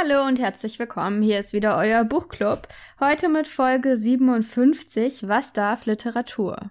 Hallo und herzlich willkommen. Hier ist wieder euer Buchclub. Heute mit Folge 57. Was darf Literatur?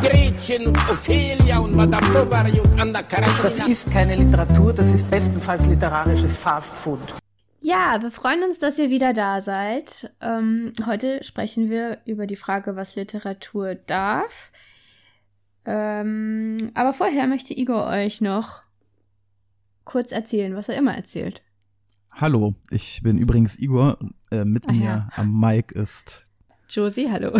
Gretchen und Ophelia und Madame Bovary und Anna Karenina. Das ist keine Literatur, das ist bestenfalls literarisches Fastfood. Ja, wir freuen uns, dass ihr wieder da seid. Ähm, heute sprechen wir über die Frage, was Literatur darf. Ähm, aber vorher möchte Igor euch noch kurz erzählen, was er immer erzählt. Hallo, ich bin übrigens Igor. Äh, mit Ah, mir ja. am Mic ist Josie, hallo.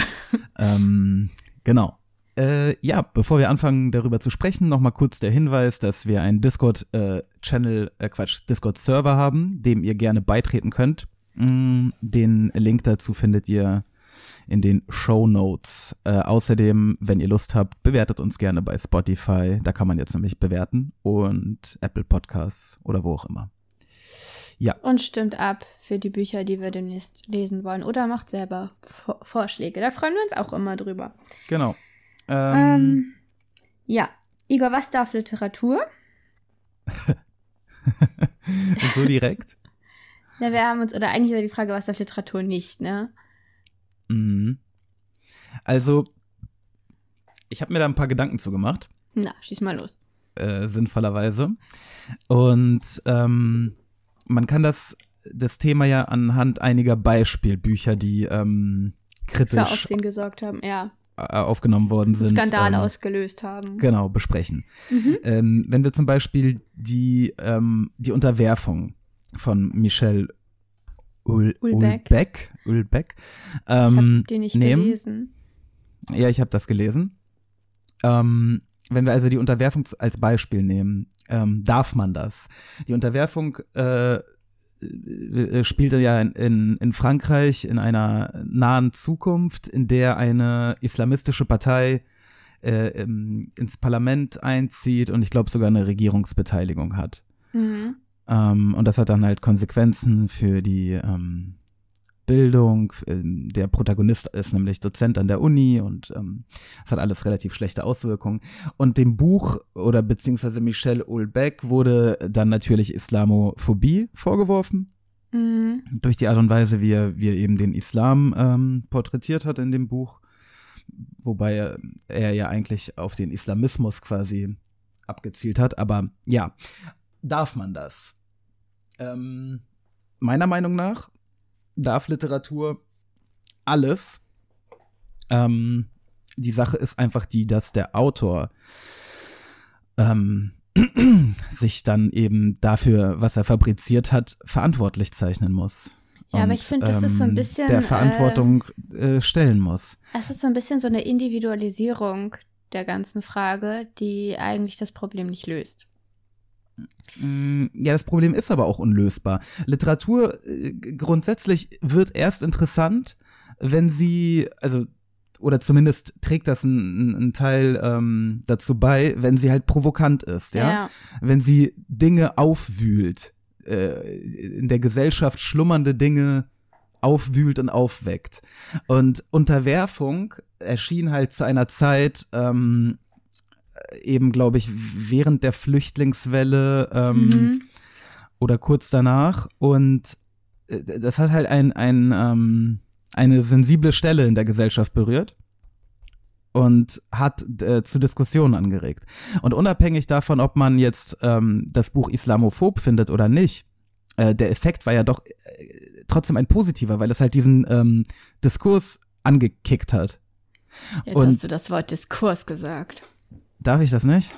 ähm, genau. Äh, ja, bevor wir anfangen, darüber zu sprechen, nochmal kurz der Hinweis, dass wir einen Discord-Channel, äh, Quatsch, Discord-Server haben, dem ihr gerne beitreten könnt. Mm, Den Link dazu findet ihr in den Show Notes. Äh, außerdem, wenn ihr Lust habt, bewertet uns gerne bei Spotify. Da kann man jetzt nämlich bewerten und Apple Podcasts oder wo auch immer. Ja, Und stimmt ab für die Bücher, die wir demnächst lesen wollen. Oder macht selber Vor Vorschläge. Da freuen wir uns auch immer drüber. genau. Ähm, Ähm, ja, Igor, was darf Literatur? so direkt. Ja, wir haben uns, oder eigentlich war die Frage, was darf Literatur nicht, ne? Mhm. Also, ich habe mir da ein paar Gedanken zu gemacht, Na, schieß mal los. äh, sinnvollerweise. Und ähm, man kann das, das Thema ja anhand einiger Beispielbücher, die ähm, Für kritisch Aufsehen gesorgt haben, ja. Äh, aufgenommen worden sind. Skandal ähm, ausgelöst haben. Genau, besprechen. Mhm. Ähm, wenn wir zum Beispiel die, ähm, die Unterwerfung von Michel Ul Ulbeck. Ulbeck, Ulbeck Ich ähm, hab den nicht nehmen. gelesen. Ja, ich habe das gelesen. Ähm, wenn wir also die Unterwerfung als Beispiel nehmen, ähm, darf man das? Die Unterwerfung äh, äh, spielte ja in, in, in Frankreich in einer nahen Zukunft, in der eine islamistische Partei äh, ins Parlament einzieht und ich glaube sogar eine Regierungsbeteiligung hat. Mhm. Ähm, und das hat dann halt Konsequenzen für die ähm, Bildung. Ähm, Der Protagonist ist nämlich Dozent an der Uni und ähm, das hat alles relativ schlechte Auswirkungen. Und dem Buch oder beziehungsweise Michel Ulbeck wurde dann natürlich Islamophobie vorgeworfen. Mhm. Durch die Art und Weise, wie er, wie er eben den Islam ähm, porträtiert hat in dem Buch. Wobei er, er ja eigentlich auf den Islamismus quasi abgezielt hat. Aber ja, darf man das? Ähm, meiner Meinung nach darf Literatur alles. Ähm, die Sache ist einfach die, dass der Autor ähm, sich dann eben dafür, was er fabriziert hat, verantwortlich zeichnen muss. Ja, aber Und, ich finde, das ist so ein ähm, bisschen, Der Verantwortung äh, stellen muss. Es ist so ein bisschen so eine Individualisierung der ganzen Frage, die eigentlich das Problem nicht löst. Mm, Ja, das Problem ist aber auch unlösbar. Literatur äh, grundsätzlich wird erst interessant, wenn sie, also, oder zumindest trägt das einen einen Teil ähm, dazu bei, wenn sie halt provokant ist, ja. Ja. Wenn sie Dinge aufwühlt, äh, in der Gesellschaft schlummernde Dinge aufwühlt und aufweckt. Und Unterwerfung erschien halt zu einer Zeit, ähm, eben, glaube ich, während der Flüchtlingswelle ähm, Mhm. oder kurz danach. Und äh, das hat halt ein, ein, ähm, eine sensible Stelle in der Gesellschaft berührt und hat äh, zu Diskussionen angeregt. Und unabhängig davon, ob man jetzt ähm, das Buch Islamophob findet oder nicht, äh, der Effekt war ja doch äh, trotzdem ein positiver, weil es halt diesen ähm, Diskurs angekickt hat. Jetzt Und- hast du das Wort Diskurs gesagt. Darf ich das nicht?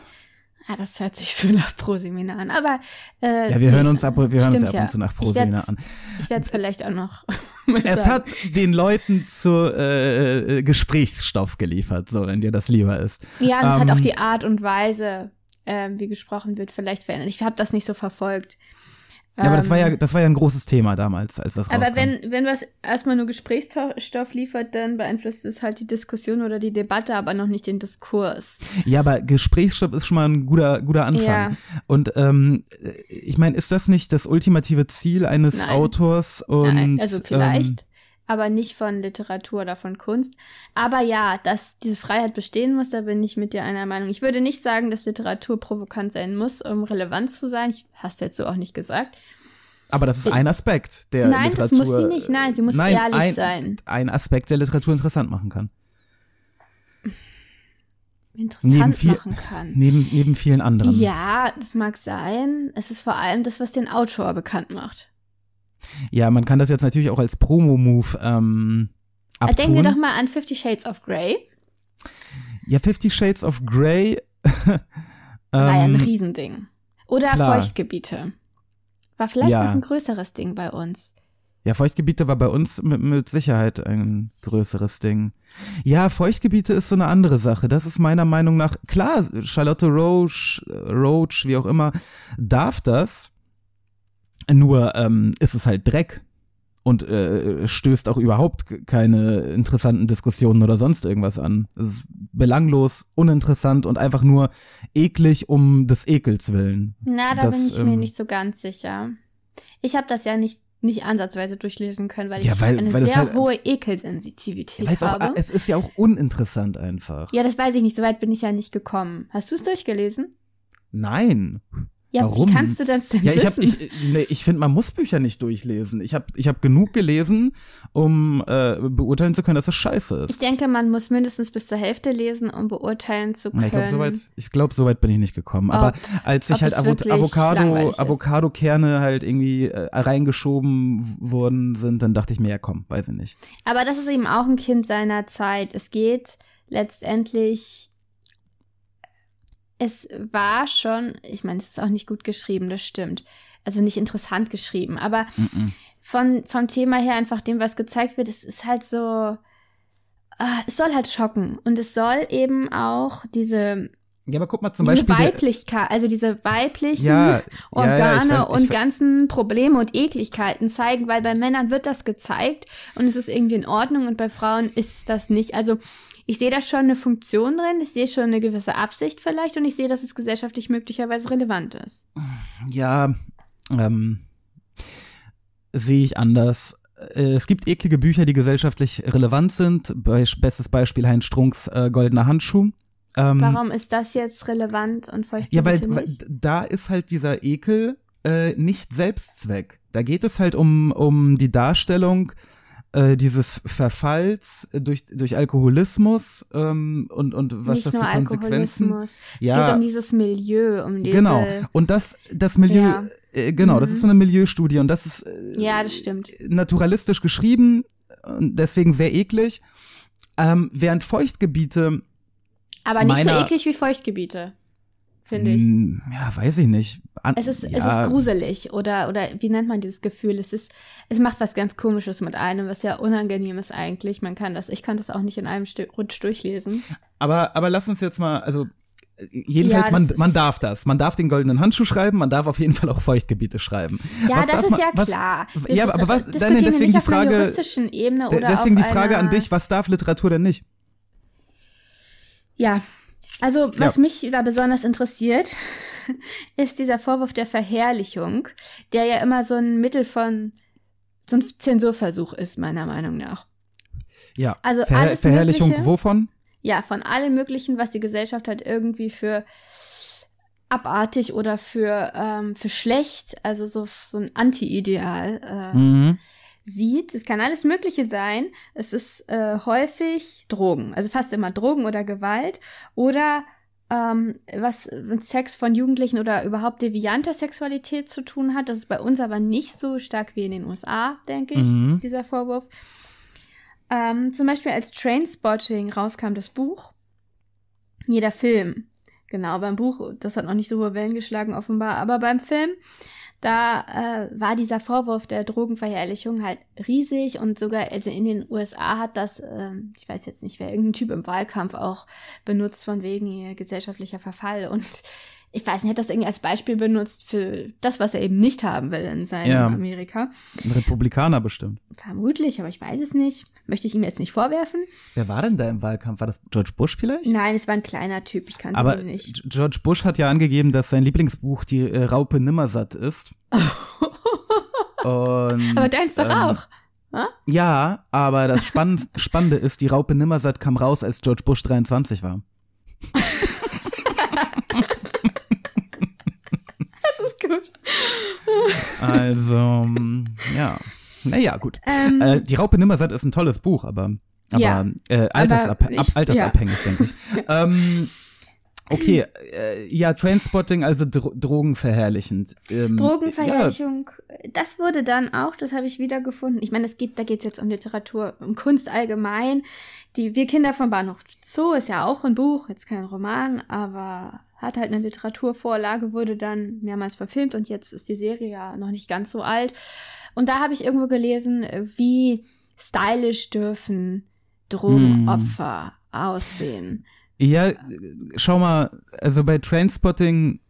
Ah, das hört sich so nach Proseminar an. Aber äh, Ja, wir nee, hören uns ab, wir hören uns stimmt ja ab und zu nach Proseminar an. Ich werde es vielleicht auch noch. Es sagen. hat den Leuten zu äh, äh, Gesprächsstoff geliefert, so wenn dir das lieber ist. Ja, und es hat Ähm, auch die Art und Weise, ähm, wie gesprochen wird, vielleicht verändert. Ich habe das nicht so verfolgt. Ja, aber das war ja, das war ja ein großes Thema damals, als das Aber rauskam. wenn, wenn was erstmal nur Gesprächsstoff liefert, dann beeinflusst es halt die Diskussion oder die Debatte, aber noch nicht den Diskurs. Ja, aber Gesprächsstoff ist schon mal ein guter, guter Anfang. Ja. Und ähm, ich meine, ist das nicht das ultimative Ziel eines Nein. Autors? Und, Nein, also vielleicht, Ähm, aber nicht von Literatur oder von Kunst. Aber ja, dass diese Freiheit bestehen muss, da bin ich mit dir einer Meinung. Ich würde nicht sagen, dass Literatur provokant sein muss, um relevant zu sein. Ich, hast du jetzt so auch nicht gesagt. aber das ist ich- ein Aspekt der Nein, das Literatur. muss sie nicht. Nein, sie muss Nein, ehrlich ein, sein. Ein Aspekt der Literatur interessant machen kann. Interessant Neben viel- machen kann. Neben, neben vielen anderen. Ja, das mag sein. Es ist vor allem das, was den Autor bekannt macht. Ja, man kann das jetzt natürlich auch als Promo-Move ähm, abtun. Denken wir doch mal an Fifty Shades of Grey. Ja, Fifty Shades of Grey. War ja ein ähm, Riesending. Oder klar. Feuchtgebiete. War vielleicht Ja. noch ein größeres Ding bei uns. Ja, Feuchtgebiete war bei uns mit, mit Sicherheit ein größeres Ding. Ja, Feuchtgebiete ist so eine andere Sache. Das ist meiner Meinung nach, klar, Charlotte Roach, Roach, wie auch immer, darf das. Nur ähm, ist es halt Dreck und äh, stößt auch überhaupt keine interessanten Diskussionen oder sonst irgendwas an. Es ist belanglos, uninteressant und einfach nur eklig um des Ekels willen. Na, da Das, bin ich mir ähm, nicht so ganz sicher. Ich habe das ja nicht, nicht ansatzweise durchlesen können, weil Ja, ich weil- eine weil sehr halt- hohe Ekelsensitivität auch, habe. es ist ja auch uninteressant einfach. ja, das weiß ich nicht. So weit bin ich ja nicht gekommen. Hast du es durchgelesen? Nein. Ja, Warum? wie kannst du das denn Ja, ich hab, wissen? ich, nee, ich finde, man muss Bücher nicht durchlesen. Ich habe ich hab genug gelesen, um äh, beurteilen zu können, dass es scheiße Ich ist. denke, man muss mindestens bis zur Hälfte lesen, um beurteilen zu können. Na, ich glaube, soweit, ich glaub, soweit bin ich nicht gekommen. Aber Ob- als sich ob halt Avo Avocado. Avocado-Kerne halt irgendwie äh, reingeschoben worden sind, dann dachte ich mir, ja komm, weiß ich nicht. Aber das ist eben auch ein Kind seiner Zeit. Es geht letztendlich. Es war schon, ich meine, es ist auch nicht gut geschrieben, das stimmt. Also nicht interessant geschrieben, aber von, vom Thema her einfach dem, was gezeigt wird, es ist halt so, ah, es soll halt schocken. Und es soll eben auch diese, Ja, aber guck mal zum diese Beispiel. Weiblichkeit, also diese weiblichen Ja, ja, ja, Organe ich ver- ich und ganzen Probleme und Ekligkeiten zeigen, weil bei Männern wird das gezeigt und es ist irgendwie in Ordnung und bei Frauen ist das nicht. Also ich sehe da schon eine Funktion drin, ich sehe schon eine gewisse Absicht vielleicht und ich sehe, dass es gesellschaftlich möglicherweise relevant ist. Ja, ähm, sehe ich anders. Äh, Es gibt eklige Bücher, die gesellschaftlich relevant sind. Be bestes Beispiel Heinz Strunks äh, Goldener Handschuh. Ähm, Warum ist das jetzt relevant und feucht Ja, weil, weil da ist halt dieser Ekel äh, nicht Selbstzweck. Da geht es halt um, um die Darstellung äh, dieses Verfalls durch, durch Alkoholismus ähm, und, und was nicht das für Konsequenzen. Alkoholismus. Es Ja. geht um dieses Milieu, um diese. Genau. Und das, das Milieu, Ja. Mhm. äh, genau, das ist so eine Milieustudie und das ist äh, Ja, das stimmt. naturalistisch geschrieben und deswegen sehr eklig. Ähm, während Feuchtgebiete, Aber nicht so eklig wie Feuchtgebiete, finde ich. ja, weiß ich nicht. An, Es ist, es ja, ist gruselig oder, oder wie nennt man dieses Gefühl? Es ist, es macht was ganz komisches mit einem, was ja unangenehm ist eigentlich. Man kann das, ich kann das auch nicht in einem Stu- Rutsch durchlesen. Aber, aber lass uns jetzt mal, also jedenfalls, Ja, man, man darf das. Man darf den goldenen Handschuh schreiben, man darf auf jeden Fall auch Feuchtgebiete schreiben. Ja, Was das ist man- ja was, klar. Ja, aber, was, dann wir deswegen die auf einer Frage, juristischen Ebene de- oder deswegen die Frage an dich, was darf Literatur denn nicht? Ja, also was Ja. mich da besonders interessiert, ist dieser Vorwurf der Verherrlichung, der ja immer so ein Mittel von, so ein Zensurversuch ist, meiner Meinung nach. Ja, Also Ver alles Verherrlichung Mögliche. wovon? Ja, von allem Möglichen, was die Gesellschaft halt irgendwie für abartig oder für, ähm, für schlecht, also so, so ein Anti-Ideal äh, Mhm. Sieht. Es kann alles Mögliche sein. Es ist äh, häufig Drogen, also fast immer Drogen oder Gewalt oder ähm, was mit Sex von Jugendlichen oder überhaupt devianter Sexualität zu tun hat. Das ist bei uns aber nicht so stark wie in den USA, denke ich, Mhm. dieser Vorwurf. Ähm, zum Beispiel als Trainspotting rauskam das Buch, jeder Film. Genau, beim Buch, das hat noch nicht so hohe Wellen geschlagen offenbar, aber beim Film, da äh, war dieser Vorwurf der Drogenverherrlichung halt riesig und sogar, also in den USA hat das, ähm, ich weiß jetzt nicht, wer irgendein Typ im Wahlkampf auch benutzt von wegen hier gesellschaftlicher Verfall und ich weiß nicht, hat das irgendwie als Beispiel benutzt für das, was er eben nicht haben will in seinem Ja. Amerika. Ein Republikaner bestimmt. Vermutlich, aber ich weiß es nicht. Möchte ich ihm jetzt nicht vorwerfen. Wer war denn da im Wahlkampf? War das George Bush vielleicht? Nein, es war ein kleiner Typ, ich kannte Aber ihn nicht. George Bush hat ja angegeben, dass sein Lieblingsbuch die äh, Raupe Nimmersatt ist. Und, Aber deins doch ähm, auch. Ja, aber das Spann Spannende ist, die Raupe Nimmersatt kam raus, als George Bush 23 war. Das ist gut. Also, mm, ja. Naja, gut. Ähm, äh, die Raupe Nimmersatt ist ein tolles Buch, aber, aber Ja, äh, altersab ich- ab, altersabhängig, denke ich. ähm, okay, äh, ja, Trainspotting, also Dro Drogenverherrlichend. Ähm, Drogenverherrlichung, das wurde dann auch, das habe ich wiedergefunden. Ich meine, es geht, da geht es jetzt um Literatur, um Kunst allgemein. Die Wir Kinder vom Bahnhof Zoo ist ja auch ein Buch, jetzt kein Roman, aber hat halt eine Literaturvorlage, wurde dann mehrmals verfilmt und jetzt ist die Serie ja noch nicht ganz so alt. Und da habe ich irgendwo gelesen, wie stylisch dürfen Drogenopfer aussehen. Ja, schau mal, also bei Trainspotting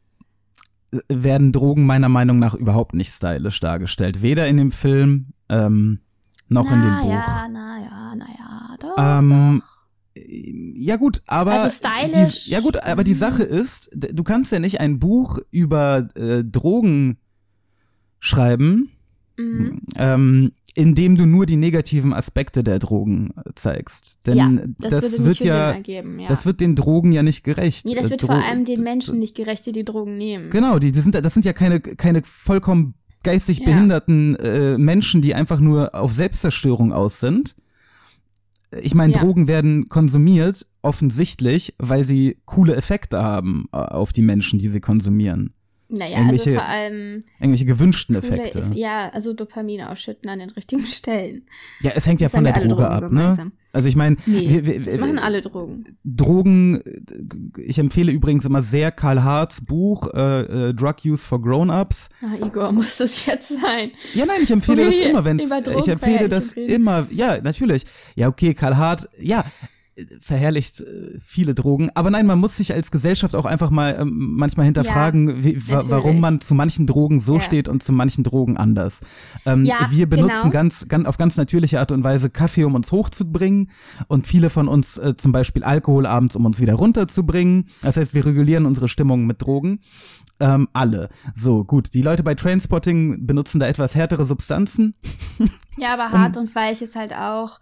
werden Drogen meiner Meinung nach überhaupt nicht stylisch dargestellt. Weder in dem Film ähm, noch in dem Buch. Ja, na ja, na ja, doch. Ähm, ja gut, aber Also stylisch. Die, ja gut, aber die Sache ist, du kannst ja nicht ein Buch über äh, Drogen schreiben, Mhm. ähm, indem du nur die negativen Aspekte der Drogen äh, zeigst. Denn ja, das, das, würde wird ja, ergeben, ja. das wird den Drogen ja nicht gerecht. nee, das Äh, wird Dro- vor allem den Menschen nicht gerecht, die die Drogen nehmen. Genau, die, die sind, das sind ja keine, keine vollkommen geistig Ja. behinderten äh, Menschen, die einfach nur auf Selbstzerstörung aus sind. Ich meine, Ja. Drogen werden konsumiert, offensichtlich, weil sie coole Effekte haben äh, auf die Menschen, die sie konsumieren. Naja, Irgendwelche also vor allem Irgendwelche gewünschten Effekte. Eff- ja, also Dopamin ausschütten an den richtigen Stellen. Ja, es hängt ja Das von haben der Droge Drogen ab, ne? Also ich meine, Nee, das machen alle Drogen. Drogen, äh, ich empfehle übrigens immer sehr Karl Harts Buch äh, äh, Drug Use for Grown-Ups. Ah, Igor, muss das jetzt sein? Ja, nein, ich empfehle das immer, wenn ich empfehle das reden. immer. Ja, natürlich. Ja, okay, Karl Hart, ja, äh, verherrlicht äh, viele Drogen, aber nein, man muss sich als Gesellschaft auch einfach mal ähm, manchmal hinterfragen, wie, wa warum man zu manchen Drogen so Ja. steht und zu manchen Drogen anders. Ähm, Ja, wir benutzen genau. ganz, ganz auf ganz natürliche Art und Weise Kaffee, um uns hochzubringen und viele von uns äh, zum Beispiel Alkohol abends, um uns wieder runterzubringen. Das heißt, wir regulieren unsere Stimmung mit Drogen. Ähm, alle. So, gut. Die Leute bei Trainspotting benutzen da etwas härtere Substanzen. Ja, aber hart und weich ist halt auch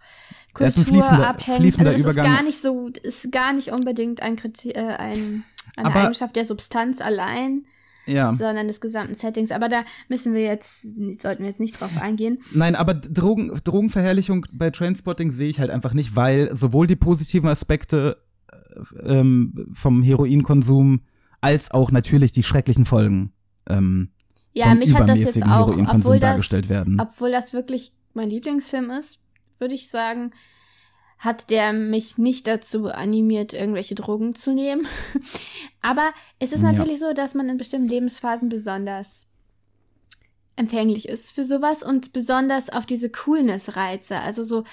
kulturabhängig. also das Übergang. ist gar nicht so, ist gar nicht unbedingt ein, Kriter äh, ein eine Aber- Eigenschaft der Substanz allein, Ja. sondern des gesamten Settings. Aber da müssen wir jetzt, sollten wir jetzt nicht drauf eingehen. Nein, aber Drogen, Drogenverherrlichung bei Trainspotting sehe ich halt einfach nicht, weil sowohl die positiven Aspekte äh, ähm, vom Heroinkonsum als auch natürlich die schrecklichen Folgen ähm, Ja, vom mich hat das jetzt auch, obwohl das, dargestellt werden. obwohl das wirklich mein Lieblingsfilm ist, würde ich sagen, hat der mich nicht dazu animiert, irgendwelche Drogen zu nehmen. Aber es ist Ja. natürlich so, dass man in bestimmten Lebensphasen besonders empfänglich ist für sowas und besonders auf diese Coolness-Reize, also so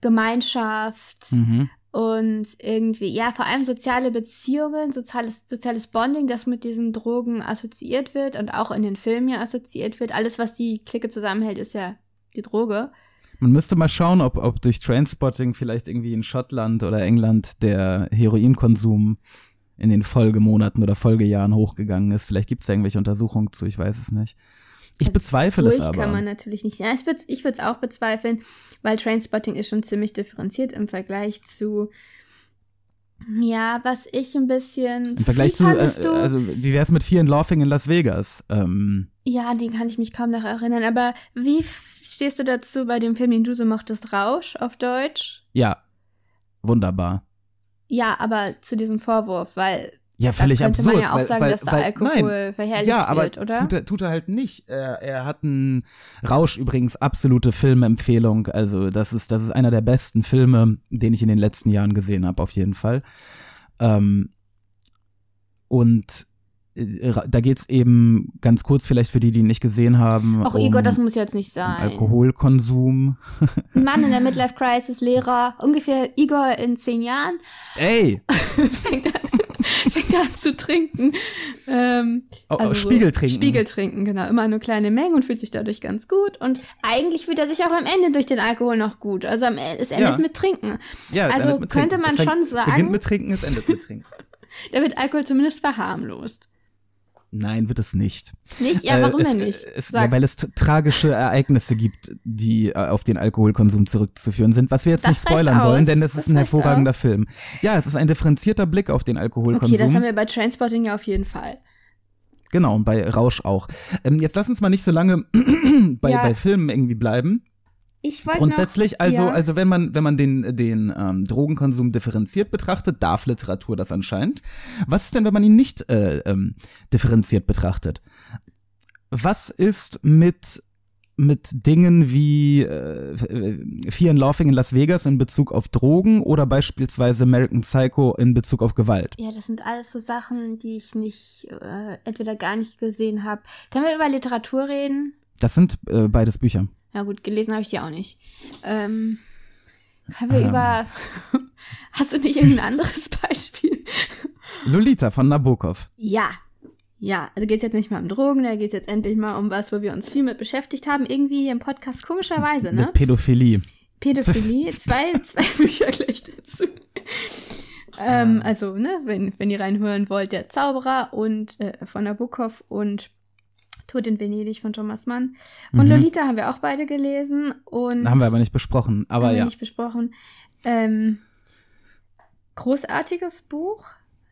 Gemeinschaft Mhm. Und irgendwie, ja, vor allem soziale Beziehungen, soziales, soziales Bonding, das mit diesen Drogen assoziiert wird und auch in den Filmen ja assoziiert wird. Alles, was die Clique zusammenhält, ist ja die Droge. Man müsste mal schauen, ob, ob durch Trainspotting vielleicht irgendwie in Schottland oder England der Heroinkonsum in den Folgemonaten oder Folgejahren hochgegangen ist. Vielleicht gibt es irgendwelche Untersuchungen zu, ich weiß es nicht. Ich Also bezweifle es aber. kann man natürlich nicht. Ja, ich würde ich es auch bezweifeln, weil Trainspotting ist schon ziemlich differenziert im Vergleich zu ja, was ich ein bisschen Im Vergleich zu, äh, also wie wär's mit Fear and Laughing in Las Vegas? Ähm, Ja, den kann ich mich kaum noch erinnern. Aber wie stehst du dazu bei dem Film, den du so mochtest, Rausch auf Deutsch? ja, wunderbar. Ja, aber zu diesem Vorwurf, weil Ja, da völlig könnte absurd. man ja auch weil, sagen, weil, dass da weil, Alkohol nein, verherrlicht ja, aber wird, oder? Tut er, tut er halt nicht. Er, er hat einen Rausch übrigens absolute Filmempfehlung. Also das ist das ist einer der besten Filme, den ich in den letzten Jahren gesehen habe, auf jeden Fall. Ähm, und äh, da geht's eben ganz kurz vielleicht für die, die ihn nicht gesehen haben. Auch um Igor, das muss jetzt nicht sein. Alkoholkonsum. Ein Mann in der Midlife Crisis, Lehrer, ungefähr Igor in zehn Jahren, Ey, fängt an, fängt an zu trinken. Ähm, Oh, oh, so Spiegel trinken. Spiegel trinken, genau. Immer nur kleine Mengen und fühlt sich dadurch ganz gut. Und eigentlich fühlt er sich auch am Ende durch den Alkohol noch gut. Also es endet Ja. mit Trinken. ja, es also endet mit könnte Trinken. man es fängt- schon Es beginnt sagen, mit Trinken, es endet mit Trinken. da wird Alkohol zumindest verharmlost. Nein, wird es nicht. Nicht? Ja, warum Äh, es, denn nicht? Es, ja, weil es tragische Ereignisse gibt, die äh, auf den Alkoholkonsum zurückzuführen sind, was wir jetzt Das nicht spoilern wollen, denn das, Das ist ein hervorragender aus. Film. Ja, es ist ein differenzierter Blick auf den Alkoholkonsum. okay, das haben wir bei Trainspotting ja auf jeden Fall. Genau, und bei Rausch auch. Ähm, jetzt lass uns mal nicht so lange bei, Ja. bei Filmen irgendwie bleiben. Ich wollte Grundsätzlich, noch, also, ja. also wenn man, wenn man den, den ähm, Drogenkonsum differenziert betrachtet, darf Literatur das anscheinend. Was ist denn, wenn man ihn nicht äh, ähm, differenziert betrachtet? Was ist mit mit Dingen wie äh, Fear and Laughing in Las Vegas in Bezug auf Drogen oder beispielsweise American Psycho in Bezug auf Gewalt? Ja, das sind alles so Sachen, die ich nicht, äh, entweder gar nicht gesehen habe. Können wir über Literatur reden? Das sind äh, beides Bücher. Ja gut, gelesen habe ich die auch nicht. Ähm, können wir Ähm. über... Hast du nicht irgendein anderes Beispiel? Lolita von Nabokov. Ja. Ja, also geht es jetzt nicht mal um Drogen, da geht es jetzt endlich mal um was, wo wir uns viel mit beschäftigt haben. Irgendwie hier im Podcast komischerweise, ne? Mit Pädophilie. Pädophilie, zwei, zwei Bücher gleich dazu. ähm, also, ne, wenn, wenn ihr reinhören wollt, der Zauberer und äh, von Nabokov und Tod in Venedig von Thomas Mann. Und Lolita haben wir auch beide gelesen und Haben wir aber nicht besprochen. Aber haben wir ja. nicht besprochen. Ähm, großartiges Buch.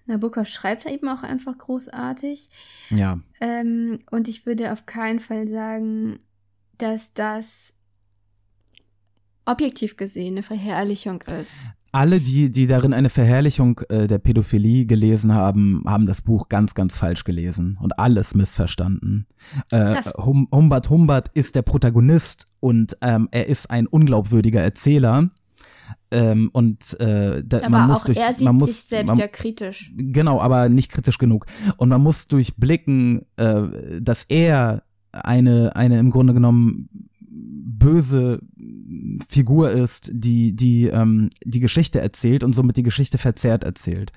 Nabokov schreibt eben auch einfach großartig. Ja. Ähm, und ich würde auf keinen Fall sagen, dass das objektiv gesehen eine Verherrlichung ist. Alle, die, die darin eine Verherrlichung äh, der Pädophilie gelesen haben, haben das Buch ganz, ganz falsch gelesen und alles missverstanden. Äh, hum, Humbert Humbert ist der Protagonist und ähm, er ist ein unglaubwürdiger Erzähler. Ähm, und äh, da, Aber man muss auch durch, er sieht man muss, sich selbst man, ja kritisch. Genau, aber nicht kritisch genug. Und man muss durchblicken, äh, dass er eine, eine im Grunde genommen böse Figur ist, die, die, ähm, die Geschichte erzählt und somit die Geschichte verzerrt erzählt.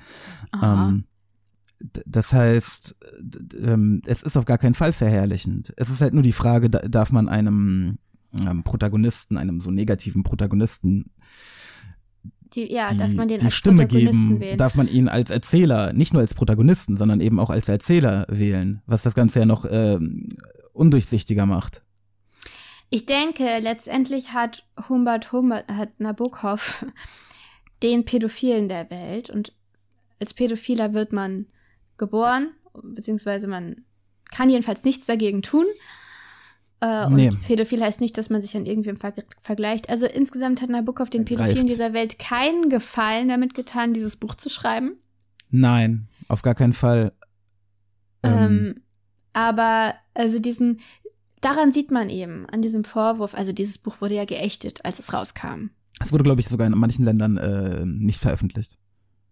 Ähm, das heißt, ähm, es ist auf gar keinen Fall verherrlichend. Es ist halt nur die Frage, da, darf man einem ähm, Protagonisten, einem so negativen Protagonisten Die, ja, die, darf man den die als Stimme geben, wählen. darf man ihn als Erzähler, nicht nur als Protagonisten, sondern eben auch als Erzähler wählen, was das Ganze ja noch ähm, undurchsichtiger macht. Ich denke, letztendlich hat Humbert Humbert, hat Nabokov den Pädophilen der Welt und als Pädophiler wird man geboren, beziehungsweise man kann jedenfalls nichts dagegen tun. Äh, und Nee. Pädophil heißt nicht, dass man sich an irgendwem ver vergleicht. Also insgesamt hat Nabokov den Vergreift. Pädophilen dieser Welt keinen Gefallen damit getan, dieses Buch zu schreiben. Nein, auf gar keinen Fall. Ähm, Ähm, aber also diesen, daran sieht man eben, an diesem Vorwurf, also dieses Buch wurde ja geächtet, als es rauskam. es wurde, glaube ich, sogar in manchen Ländern äh, nicht veröffentlicht.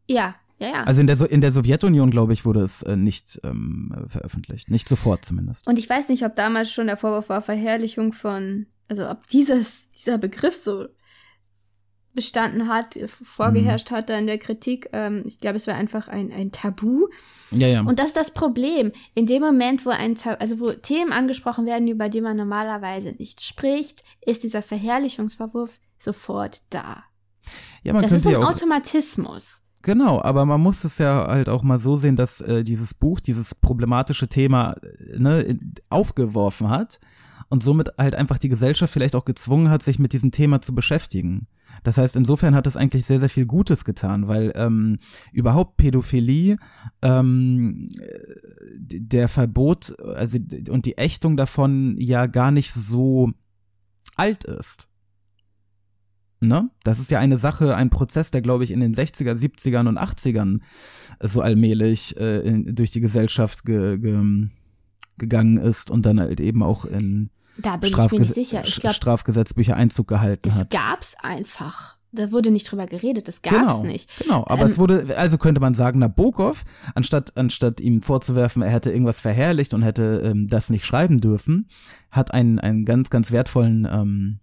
Ja, ja, ja. Also in der, so in der Sowjetunion, glaube ich, wurde es äh, nicht ähm, veröffentlicht. Nicht sofort zumindest. Und ich weiß nicht, ob damals schon der Vorwurf war Verherrlichung von, also ob dieses, dieser Begriff so bestanden hat, vorgeherrscht hat da in der Kritik. Ähm, ich glaube, es war einfach ein, ein Tabu. Ja, ja. Und das ist das Problem. In dem Moment, wo ein also wo Themen angesprochen werden, über die man normalerweise nicht spricht, ist dieser Verherrlichungsvorwurf sofort da. ja, man das ist so ein auch Automatismus. Genau, aber man muss es ja halt auch mal so sehen, dass äh, dieses Buch dieses problematische Thema äh, ne, aufgeworfen hat und somit halt einfach die Gesellschaft vielleicht auch gezwungen hat, sich mit diesem Thema zu beschäftigen. Das heißt, insofern hat es eigentlich sehr, sehr viel Gutes getan, weil ähm, überhaupt Pädophilie, ähm, äh, der Verbot, also und die Ächtung davon ja gar nicht so alt ist. Ne? Das ist ja eine Sache, ein Prozess, der, glaube ich, in den 60er, 70ern und 80ern so allmählich äh, in, durch die Gesellschaft ge, ge, gegangen ist und dann halt eben auch in Da bin ich mir nicht sicher. Ich glaube, Strafgesetzbücher Einzug gehalten das hat. gab's einfach. Da wurde nicht drüber geredet, das gab's genau, nicht. Genau, aber Ähm, es wurde, also könnte man sagen, Nabokov, anstatt, anstatt ihm vorzuwerfen, er hätte irgendwas verherrlicht und hätte ähm, das nicht schreiben dürfen, hat einen, einen ganz, ganz wertvollen ähm,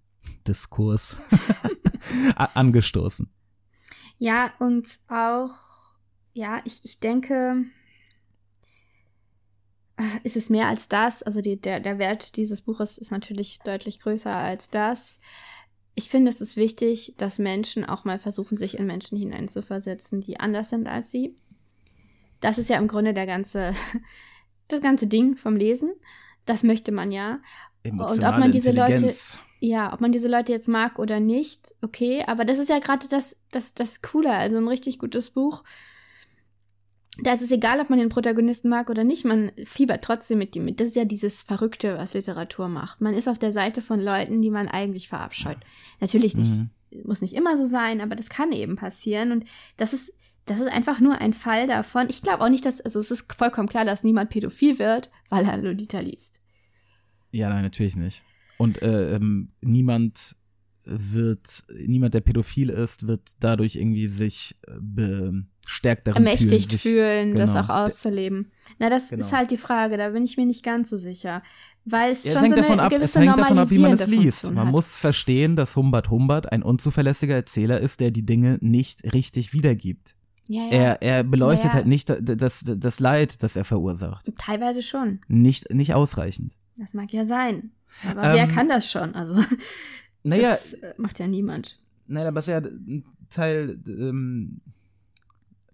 Diskurs angestoßen. Ja, und auch, ja, ich, ich denke, ist es mehr als das? Also die, der, der Wert dieses Buches ist natürlich deutlich größer als das. Ich finde, es ist wichtig, dass Menschen auch mal versuchen, sich in Menschen hineinzuversetzen, die anders sind als sie. Das ist ja im Grunde der ganze, das ganze Ding vom Lesen. Das möchte man ja. Emotionale man diese Leute-. Ja, ob man diese Leute jetzt mag oder nicht, okay, aber das ist ja gerade das, das, das Coole, also ein richtig gutes Buch. Da ist es egal, ob man den Protagonisten mag oder nicht, man fiebert trotzdem mit ihm mit. Das ist ja dieses Verrückte, was Literatur macht. Man ist auf der Seite von Leuten, die man eigentlich verabscheut. Natürlich nicht, Mhm. muss nicht immer so sein, aber das kann eben passieren und das ist, das ist einfach nur ein Fall davon. Ich glaube auch nicht, dass, also es ist vollkommen klar, dass niemand pädophil wird, weil er Lolita liest. Ja, nein, natürlich nicht. Und äh, ähm, niemand wird, niemand, der pädophil ist, wird dadurch irgendwie sich äh, bestärkt darin ermächtigt fühlen, sich, fühlen, das genau. auch auszuleben. Na, das Genau. ist halt die Frage, da bin ich mir nicht ganz so sicher. Weil es Ja, es schon hängt so eine ab, es gewisse hängt davon ab, wie man es liest. Funktion Man hat. muss verstehen, dass Humbert Humbert ein unzuverlässiger Erzähler ist, der die Dinge nicht richtig wiedergibt. ja, ja, Er, er beleuchtet Ja, halt nicht da- das, das Leid, das er verursacht. teilweise schon. Nicht, nicht ausreichend. Das mag ja sein. Aber Ähm, wer kann das schon? Also, Naja, das äh, macht ja niemand. Nein, aber es ist ja ein Teil ähm,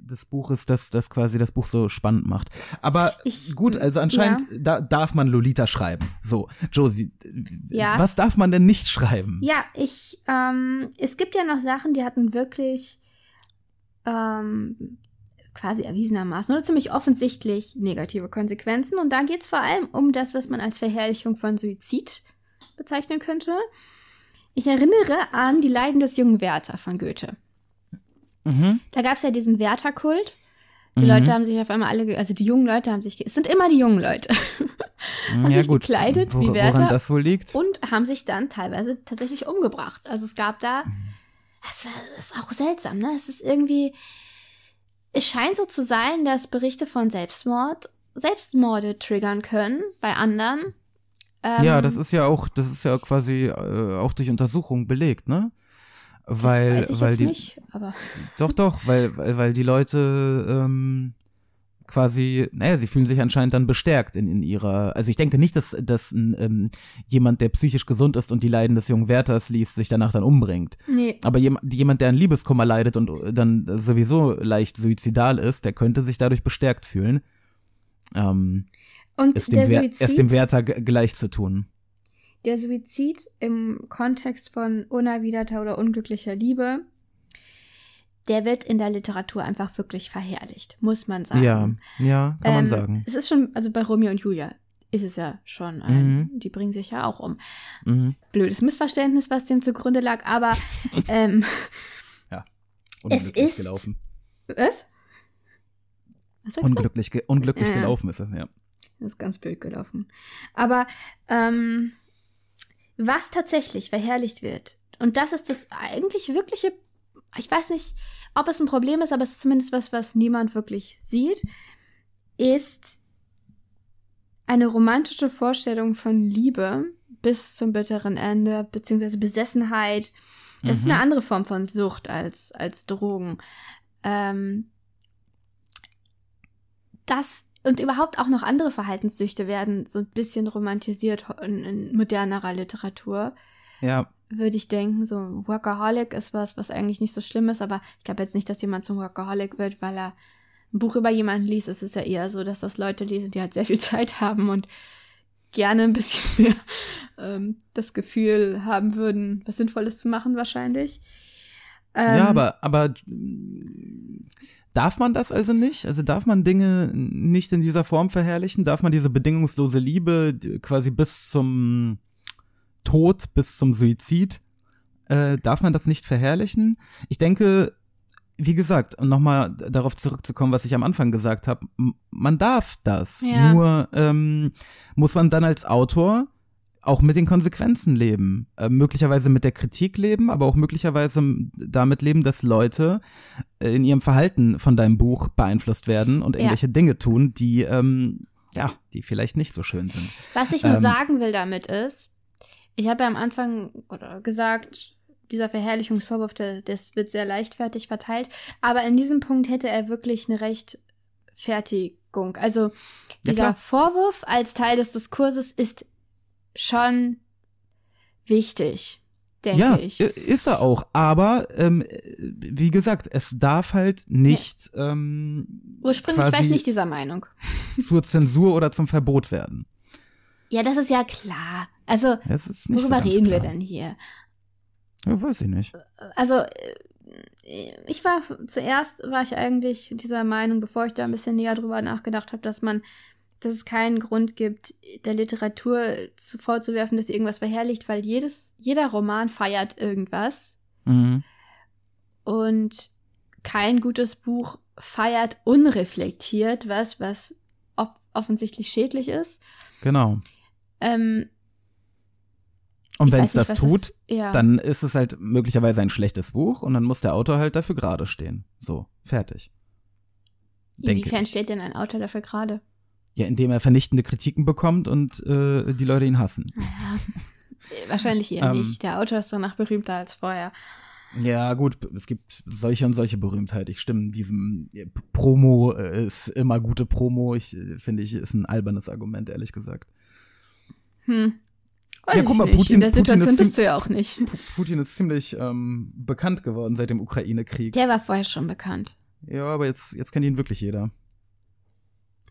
des Buches, das, das quasi das Buch so spannend macht. Aber Ich- gut, also anscheinend da, darf man Lolita schreiben. So, Josie, Ja. was darf man denn nicht schreiben? Ja, ich, ähm, es gibt ja noch Sachen, die hatten wirklich ähm, quasi erwiesenermaßen oder ziemlich offensichtlich negative Konsequenzen. Und da geht's vor allem um das, was man als Verherrlichung von Suizid bezeichnen könnte. Ich erinnere an die Leiden des jungen Werther von Goethe. Mhm. Da gab's ja diesen Werther-Kult. Die Leute haben sich auf einmal alle, also die jungen Leute haben sich, es sind immer die jungen Leute, haben sich gekleidet wie Wor- Werther Woran das wohl liegt? und haben sich dann teilweise tatsächlich umgebracht. Also es gab da, das, war, das ist auch seltsam, ne? Es ist irgendwie, es scheint so zu sein, dass Berichte von Selbstmord Selbstmorde triggern können bei anderen. Ähm, ja, das ist ja auch, das ist ja quasi äh, auch durch Untersuchungen belegt, ne? Das Weil, weiß ich weil jetzt die, nicht, aber Doch, doch, weil, weil, weil die Leute ähm, quasi, naja, sie fühlen sich anscheinend dann bestärkt in, in ihrer, also ich denke nicht, dass, dass ein, ähm, jemand, der psychisch gesund ist und die Leiden des jungen Werthers liest, sich danach dann umbringt. nee, Aber jem, jemand, der an Liebeskummer leidet und dann sowieso leicht suizidal ist, der könnte sich dadurch bestärkt fühlen. Ähm, und es, der dem Wer- Suizid, es dem Werther gleich zu tun. Der Suizid im Kontext von unerwiderter oder unglücklicher Liebe, der wird in der Literatur einfach wirklich verherrlicht, muss man sagen. Ja, ja, kann man Ähm, sagen. Es ist schon, also bei Romeo und Julia ist es ja schon ein, die bringen sich ja auch um. Mhm. Blödes Missverständnis, was dem zugrunde lag, aber ähm, Unglücklich ist- gelaufen. was? Was sagst du? Unglücklich, ge unglücklich Ja. gelaufen ist es, ja. Ist ganz blöd gelaufen. Aber ähm, was tatsächlich verherrlicht wird, und das ist das eigentlich wirkliche, ich weiß nicht, ob es ein Problem ist, aber es ist zumindest was, was niemand wirklich sieht, ist eine romantische Vorstellung von Liebe bis zum bitteren Ende, beziehungsweise Besessenheit. Das ist eine andere Form von Sucht als, als Drogen. Ähm, das und überhaupt auch noch andere Verhaltenssüchte werden so ein bisschen romantisiert in, in modernerer Literatur, Ja, würde ich denken. So Workaholic ist was, was eigentlich nicht so schlimm ist, aber ich glaube jetzt nicht, dass jemand zum Workaholic wird, weil er ein Buch über jemanden liest. Es ist ja eher so, dass das Leute lesen, die halt sehr viel Zeit haben und gerne ein bisschen mehr ähm, das Gefühl haben würden, was Sinnvolles zu machen wahrscheinlich. Ähm, Ja, aber, aber darf man das also nicht? Also darf man Dinge nicht in dieser Form verherrlichen? Darf man diese bedingungslose Liebe quasi bis zum Tod, bis zum Suizid, äh, darf man das nicht verherrlichen? Ich denke, wie gesagt, um nochmal darauf zurückzukommen, was ich am Anfang gesagt habe, man darf das. Ja. Nur ähm, muss man dann als Autor auch mit den Konsequenzen leben. Äh, möglicherweise mit der Kritik leben, aber auch möglicherweise damit leben, dass Leute äh, in ihrem Verhalten von deinem Buch beeinflusst werden und Ja. irgendwelche Dinge tun, die, ähm, ja, die vielleicht nicht so schön sind. Was ich nur Ähm, sagen will damit ist, ich habe ja am Anfang oder gesagt, dieser Verherrlichungsvorwurf, der, das wird sehr leichtfertig verteilt, aber in diesem Punkt hätte er wirklich eine Rechtfertigung. Also dieser klar. Vorwurf als Teil des Diskurses ist schon wichtig, denke ja, ich. ist er auch. Aber ähm, wie gesagt, es darf halt nicht ähm, Ursprünglich war ich nicht dieser Meinung. zur Zensur oder zum Verbot werden. Ja, das ist ja klar. Also, Es ist nicht so worüber ganz reden wir klar. denn hier? Ja, weiß ich nicht. also äh, ich war zuerst war ich eigentlich dieser Meinung, bevor ich da ein bisschen näher drüber nachgedacht habe, dass man, dass es keinen Grund gibt, der Literatur zu, vorzuwerfen, dass sie irgendwas verherrlicht, weil jedes, jeder Roman feiert irgendwas Mhm. und kein gutes Buch feiert unreflektiert was, was off offensichtlich schädlich ist. Genau. Ähm, Und wenn es das tut, das- ja. dann ist es halt möglicherweise ein schlechtes Buch und dann muss der Autor halt dafür gerade stehen. So, fertig. Inwiefern steht denn ein Autor dafür gerade? Ja, indem er vernichtende Kritiken bekommt und äh, die Leute ihn hassen. Wahrscheinlich eher Ähm. nicht. Der Autor ist danach berühmter als vorher. Ja, gut, es gibt solche und solche Berühmtheit. Ich stimme diesem äh, Promo äh, ist immer gute Promo. Ich äh, finde ich ist ein albernes Argument, ehrlich gesagt. Hm. Weiß Ja, guck mal. Putin- In der Putin Situation ist bist du ja auch nicht. Pu- Putin ist ziemlich ähm, bekannt geworden seit dem Ukraine-Krieg. Der war vorher schon bekannt. Ja, aber jetzt, jetzt kennt ihn wirklich jeder.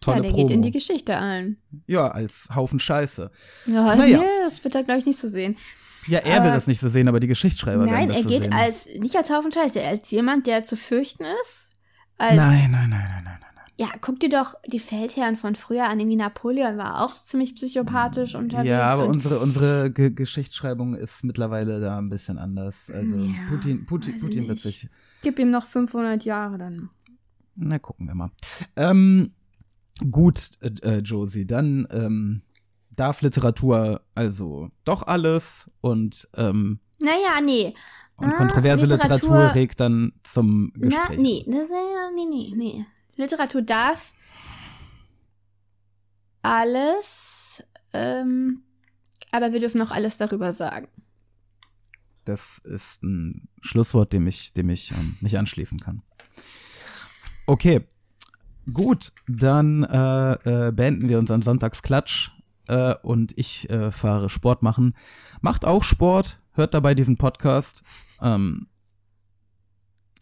Ja, Tolle der Promo. geht in die Geschichte ein. ja, als Haufen Scheiße. Ja, Naja. nee, das wird er, glaube ich, nicht so sehen. Ja, er will Aber- das nicht so sehen, aber die Geschichtsschreiber Nein, werden das er so geht sehen. als, nicht als Haufen Scheiße, als jemand, der zu fürchten ist. Nein, nein, nein, nein, nein, nein. Ja, guck dir doch die Feldherren von früher an. Irgendwie Napoleon war auch ziemlich psychopathisch unterwegs. Ja, aber unsere, unsere Ge Geschichtsschreibung ist mittlerweile da ein bisschen anders. Also Ja, Putin, Putin, Putin wird sich. gib ihm noch 500 Jahre dann. Na, gucken wir mal. Ähm, gut, äh, äh, Josie, dann ähm, darf Literatur also doch alles und, ähm, Naja, nee. und Ah, kontroverse Literatur, Literatur regt dann zum Gespräch. Na, nee, das, äh, nee, nee, nee. Literatur darf alles, ähm, aber wir dürfen auch alles darüber sagen. Das ist ein Schlusswort, dem ich, dem ich ähm, mich anschließen kann. Okay, gut, dann äh, äh, beenden wir unseren Sonntagsklatsch äh, und ich äh, fahre Sport machen. Macht auch Sport, hört dabei diesen Podcast. Ähm,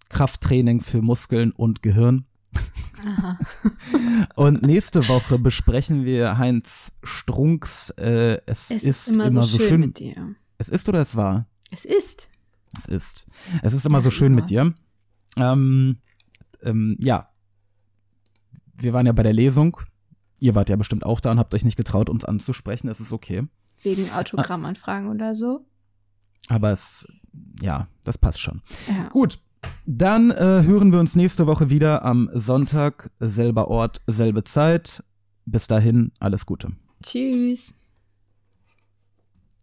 Krafttraining für Muskeln und Gehirn. und nächste Woche besprechen wir Heinz Strunks äh, es, Es ist immer, so schön. mit dir. Es ist oder es war? Es ist. Es ist. Es ist immer so schön mit dir. Ähm, ähm, ja. Wir waren ja bei der Lesung. Ihr wart ja bestimmt auch da und habt euch nicht getraut, uns anzusprechen. Es ist okay. Wegen Autogrammanfragen oder so. Aber es, ja, das passt schon. Ja. Gut. Dann äh, hören wir uns nächste Woche wieder am Sonntag. Selber Ort, selbe Zeit. Bis dahin, alles Gute. Tschüss.